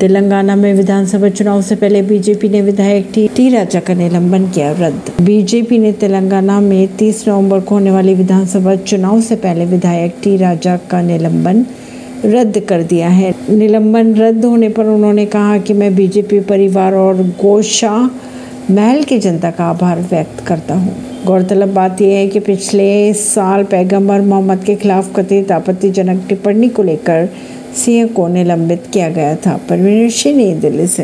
तेलंगाना में विधानसभा चुनाव से पहले बीजेपी ने विधायक टी टी राजा का निलंबन किया रद्द। बीजेपी ने तेलंगाना में 30 नवंबर को होने वाले विधानसभा चुनाव से पहले विधायक टी राजा का निलंबन रद्द कर दिया है। निलंबन रद्द होने पर उन्होंने कहा कि मैं बीजेपी परिवार और गोशा महल की जनता का आभार व्यक्त करता हूँ। गौरतलब बात यह है कि पिछले साल पैगंबर मोहम्मद के खिलाफ कथित आपत्तिजनक टिप्पणी को लेकर सिंह को निलंबित किया गया था। परवीन सिंह नई दिल्ली से